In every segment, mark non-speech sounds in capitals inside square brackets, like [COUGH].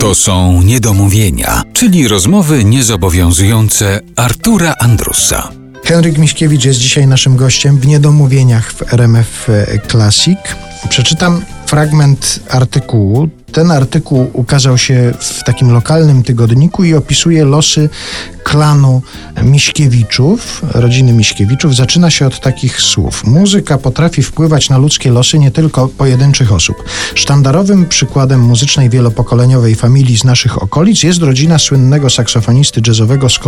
To są niedomówienia, czyli rozmowy niezobowiązujące Artura Andrusa. Henryk Miśkiewicz jest dzisiaj naszym gościem w Niedomówieniach w RMF Classic. Przeczytam fragment artykułu. Ten artykuł ukazał się w takim lokalnym tygodniku i opisuje losy klanu Miśkiewiczów, rodziny Miśkiewiczów. Zaczyna się od takich słów. Muzyka potrafi wpływać na ludzkie losy nie tylko pojedynczych osób. Sztandarowym przykładem muzycznej wielopokoleniowej familii z naszych okolic jest rodzina słynnego saksofonisty jazzowego z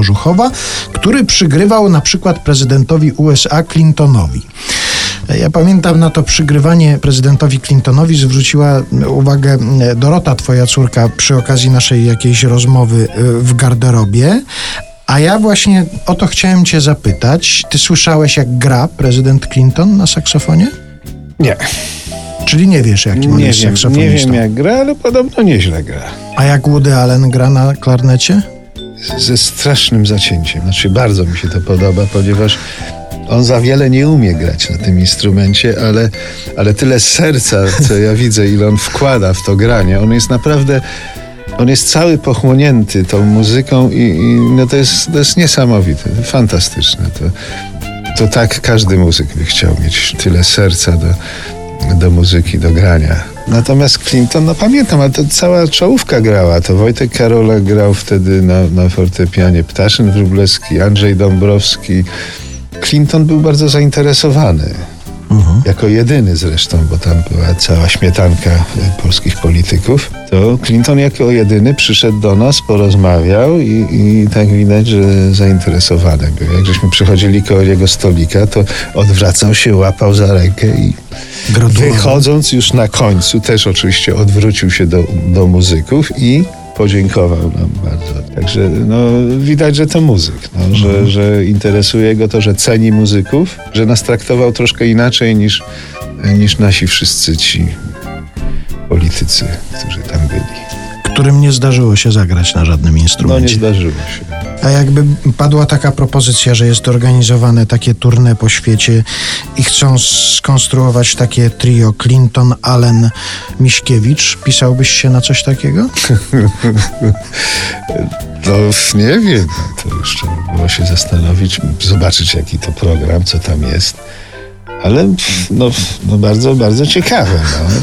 który przygrywał na przykład prezydentowi USA Clintonowi. Ja pamiętam na to przygrywanie prezydentowi Clintonowi zwróciła uwagę Dorota, twoja córka, przy okazji naszej jakiejś rozmowy y, w garderobie. A ja właśnie o to chciałem cię zapytać. Ty słyszałeś, jak gra prezydent Clinton na saksofonie? Nie. Czyli nie wiesz, jaki on jest wiem, nie saksofonistą. wiem jak gra, ale podobno nieźle gra. A jak Woody Allen gra na klarnecie? Ze strasznym zacięciem. Znaczy bardzo mi się to podoba, ponieważ on za wiele nie umie grać na tym instrumencie, ale, ale tyle serca, co ja widzę, ile on wkłada w to granie. On jest naprawdę, on jest cały pochłonięty tą muzyką i, i no to, jest, to jest niesamowite, fantastyczne. To, to tak każdy muzyk by chciał mieć tyle serca do, do muzyki, do grania. Natomiast Clinton, no pamiętam, ale to cała czołówka grała. To Wojtek Karola grał wtedy na, na fortepianie, Ptaszyn Wróblewski, Andrzej Dąbrowski. Clinton był bardzo zainteresowany. Jako jedyny zresztą, bo tam była cała śmietanka e, polskich polityków, to Clinton jako jedyny przyszedł do nas, porozmawiał i, i tak widać, że zainteresowany był. Jak żeśmy przychodzili koło jego stolika, to odwracał się, łapał za rękę i wychodząc już na końcu, też oczywiście odwrócił się do, do muzyków i podziękował nam bardzo. Także no, widać, że to muzyk, no, że, że interesuje go to, że ceni muzyków, że nas traktował troszkę inaczej niż, niż nasi wszyscy ci politycy, którzy tam byli. Którym nie zdarzyło się zagrać na żadnym No nie instrumencie. zdarzyło się. A jakby padła taka propozycja, że jest organizowane takie tournée po świecie i chcą skonstruować takie trio Clinton, Allen, Miśkiewicz, pisałbyś się na coś takiego? [LAUGHS] No nie wiem, to już trzeba było się zastanowić, zobaczyć jaki to program, co tam jest. Ale no, no bardzo, bardzo ciekawe. No.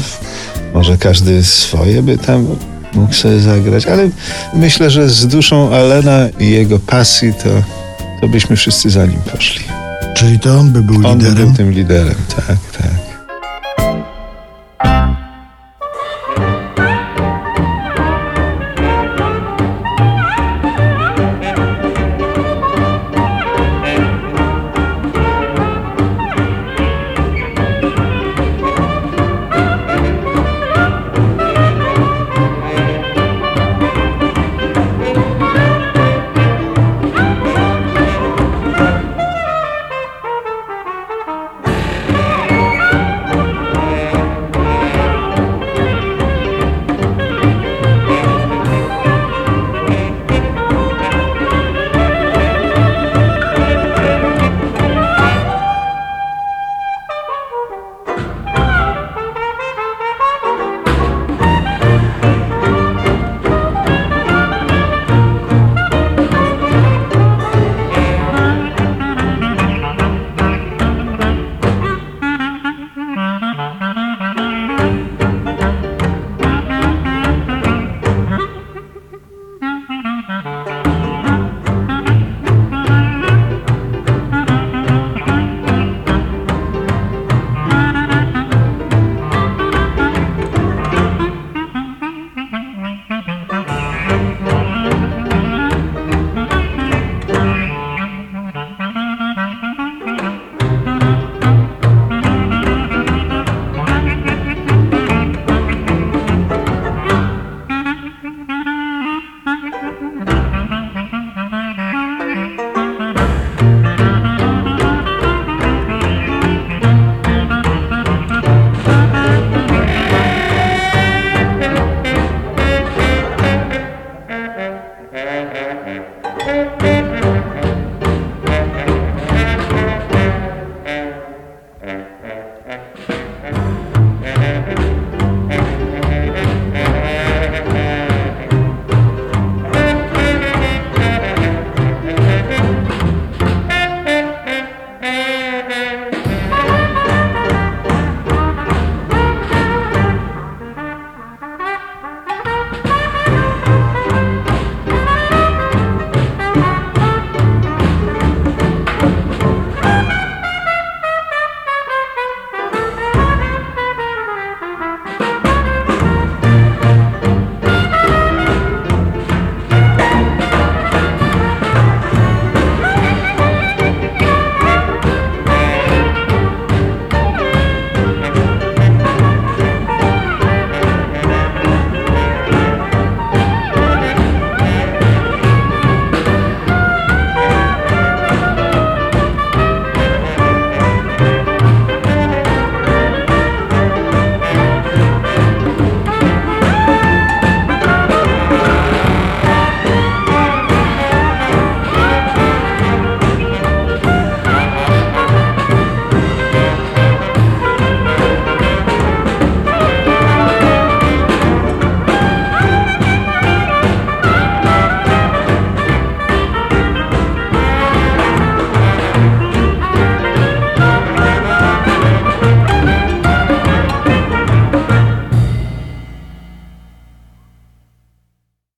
Może każdy swoje by tam mógł sobie zagrać, ale myślę, że z duszą Alena i jego pasji to, to byśmy wszyscy za nim poszli. Czyli to on by był On by liderem. był tym liderem, tak.